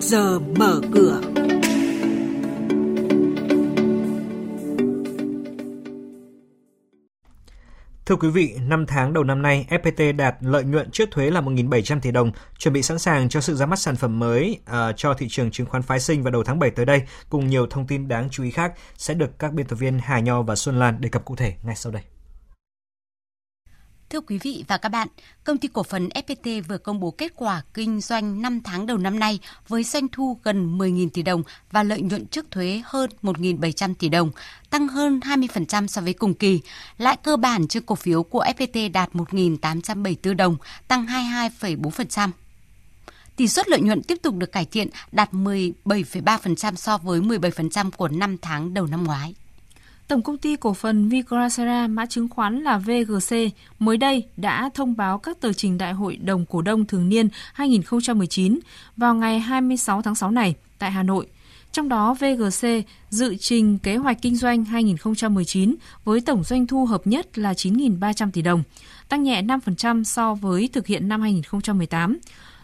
trước giờ mở cửa. Thưa quý vị, 5 tháng đầu năm nay, FPT đạt lợi nhuận trước thuế là 1.700 tỷ đồng, chuẩn bị sẵn sàng cho sự ra mắt sản phẩm mới uh, cho thị trường chứng khoán phái sinh vào đầu tháng 7 tới đây, cùng nhiều thông tin đáng chú ý khác sẽ được các biên tập viên Hà Nho và Xuân Lan đề cập cụ thể ngay sau đây. Thưa quý vị và các bạn, công ty cổ phần FPT vừa công bố kết quả kinh doanh 5 tháng đầu năm nay với doanh thu gần 10.000 tỷ đồng và lợi nhuận trước thuế hơn 1.700 tỷ đồng, tăng hơn 20% so với cùng kỳ. Lãi cơ bản trên cổ phiếu của FPT đạt 1.874 đồng, tăng 22,4%. Tỷ suất lợi nhuận tiếp tục được cải thiện, đạt 17,3% so với 17% của 5 tháng đầu năm ngoái. Tổng công ty cổ phần Vigracera mã chứng khoán là VGC mới đây đã thông báo các tờ trình đại hội đồng cổ đông thường niên 2019 vào ngày 26 tháng 6 này tại Hà Nội. Trong đó, VGC dự trình kế hoạch kinh doanh 2019 với tổng doanh thu hợp nhất là 9.300 tỷ đồng, tăng nhẹ 5% so với thực hiện năm 2018.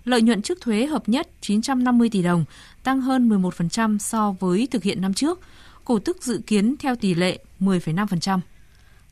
Lợi nhuận trước thuế hợp nhất 950 tỷ đồng, tăng hơn 11% so với thực hiện năm trước – cổ tức dự kiến theo tỷ lệ 10,5%.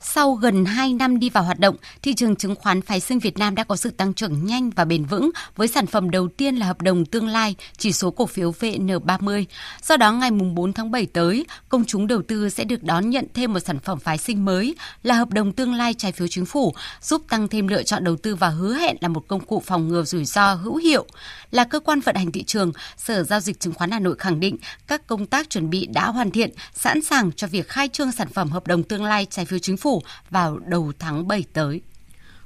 Sau gần 2 năm đi vào hoạt động, thị trường chứng khoán phái sinh Việt Nam đã có sự tăng trưởng nhanh và bền vững với sản phẩm đầu tiên là hợp đồng tương lai chỉ số cổ phiếu VN30. Do đó, ngày 4 tháng 7 tới, công chúng đầu tư sẽ được đón nhận thêm một sản phẩm phái sinh mới là hợp đồng tương lai trái phiếu chính phủ, giúp tăng thêm lựa chọn đầu tư và hứa hẹn là một công cụ phòng ngừa rủi ro hữu hiệu. Là cơ quan vận hành thị trường, Sở Giao dịch Chứng khoán Hà Nội khẳng định các công tác chuẩn bị đã hoàn thiện, sẵn sàng cho việc khai trương sản phẩm hợp đồng tương lai trái phiếu chính phủ vào đầu tháng 7 tới.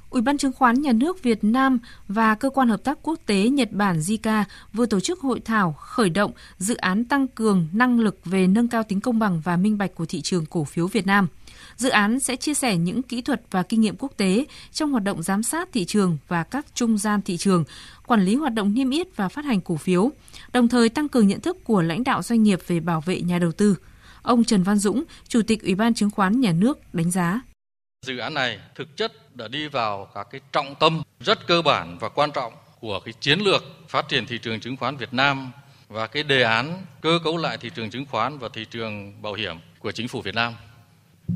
Ủy ban chứng khoán nhà nước Việt Nam và cơ quan hợp tác quốc tế Nhật Bản JICA vừa tổ chức hội thảo khởi động dự án tăng cường năng lực về nâng cao tính công bằng và minh bạch của thị trường cổ phiếu Việt Nam. Dự án sẽ chia sẻ những kỹ thuật và kinh nghiệm quốc tế trong hoạt động giám sát thị trường và các trung gian thị trường, quản lý hoạt động niêm yết và phát hành cổ phiếu, đồng thời tăng cường nhận thức của lãnh đạo doanh nghiệp về bảo vệ nhà đầu tư. Ông Trần Văn Dũng, Chủ tịch Ủy ban Chứng khoán Nhà nước đánh giá. Dự án này thực chất đã đi vào các cái trọng tâm rất cơ bản và quan trọng của cái chiến lược phát triển thị trường chứng khoán Việt Nam và cái đề án cơ cấu lại thị trường chứng khoán và thị trường bảo hiểm của chính phủ Việt Nam.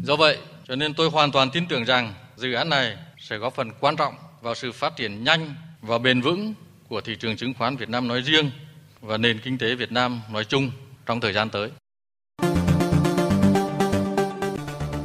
Do vậy, cho nên tôi hoàn toàn tin tưởng rằng dự án này sẽ góp phần quan trọng vào sự phát triển nhanh và bền vững của thị trường chứng khoán Việt Nam nói riêng và nền kinh tế Việt Nam nói chung trong thời gian tới.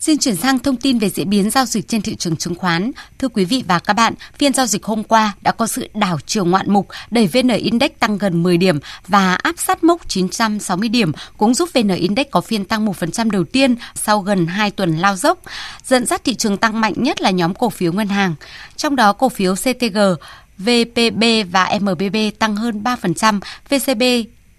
Xin chuyển sang thông tin về diễn biến giao dịch trên thị trường chứng khoán. Thưa quý vị và các bạn, phiên giao dịch hôm qua đã có sự đảo chiều ngoạn mục, đẩy VN Index tăng gần 10 điểm và áp sát mốc 960 điểm, cũng giúp VN Index có phiên tăng 1% đầu tiên sau gần 2 tuần lao dốc. Dẫn dắt thị trường tăng mạnh nhất là nhóm cổ phiếu ngân hàng. Trong đó cổ phiếu CTG VPB và MBB tăng hơn 3%, VCB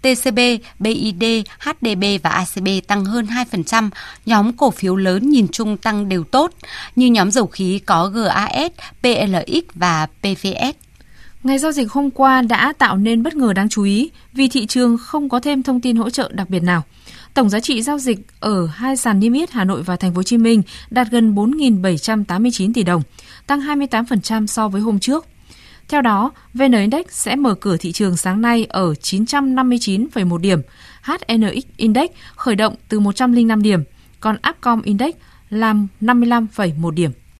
TCB, BID, HDB và ACB tăng hơn 2%. Nhóm cổ phiếu lớn nhìn chung tăng đều tốt, như nhóm dầu khí có GAS, PLX và PVS. Ngày giao dịch hôm qua đã tạo nên bất ngờ đáng chú ý vì thị trường không có thêm thông tin hỗ trợ đặc biệt nào. Tổng giá trị giao dịch ở hai sàn niêm yết Hà Nội và Thành phố Hồ Chí Minh đạt gần 4.789 tỷ đồng, tăng 28% so với hôm trước. Theo đó, VN Index sẽ mở cửa thị trường sáng nay ở 959,1 điểm, HNX Index khởi động từ 105 điểm, còn Upcom Index làm 55,1 điểm.